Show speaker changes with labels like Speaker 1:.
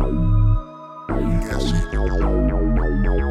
Speaker 1: Yes.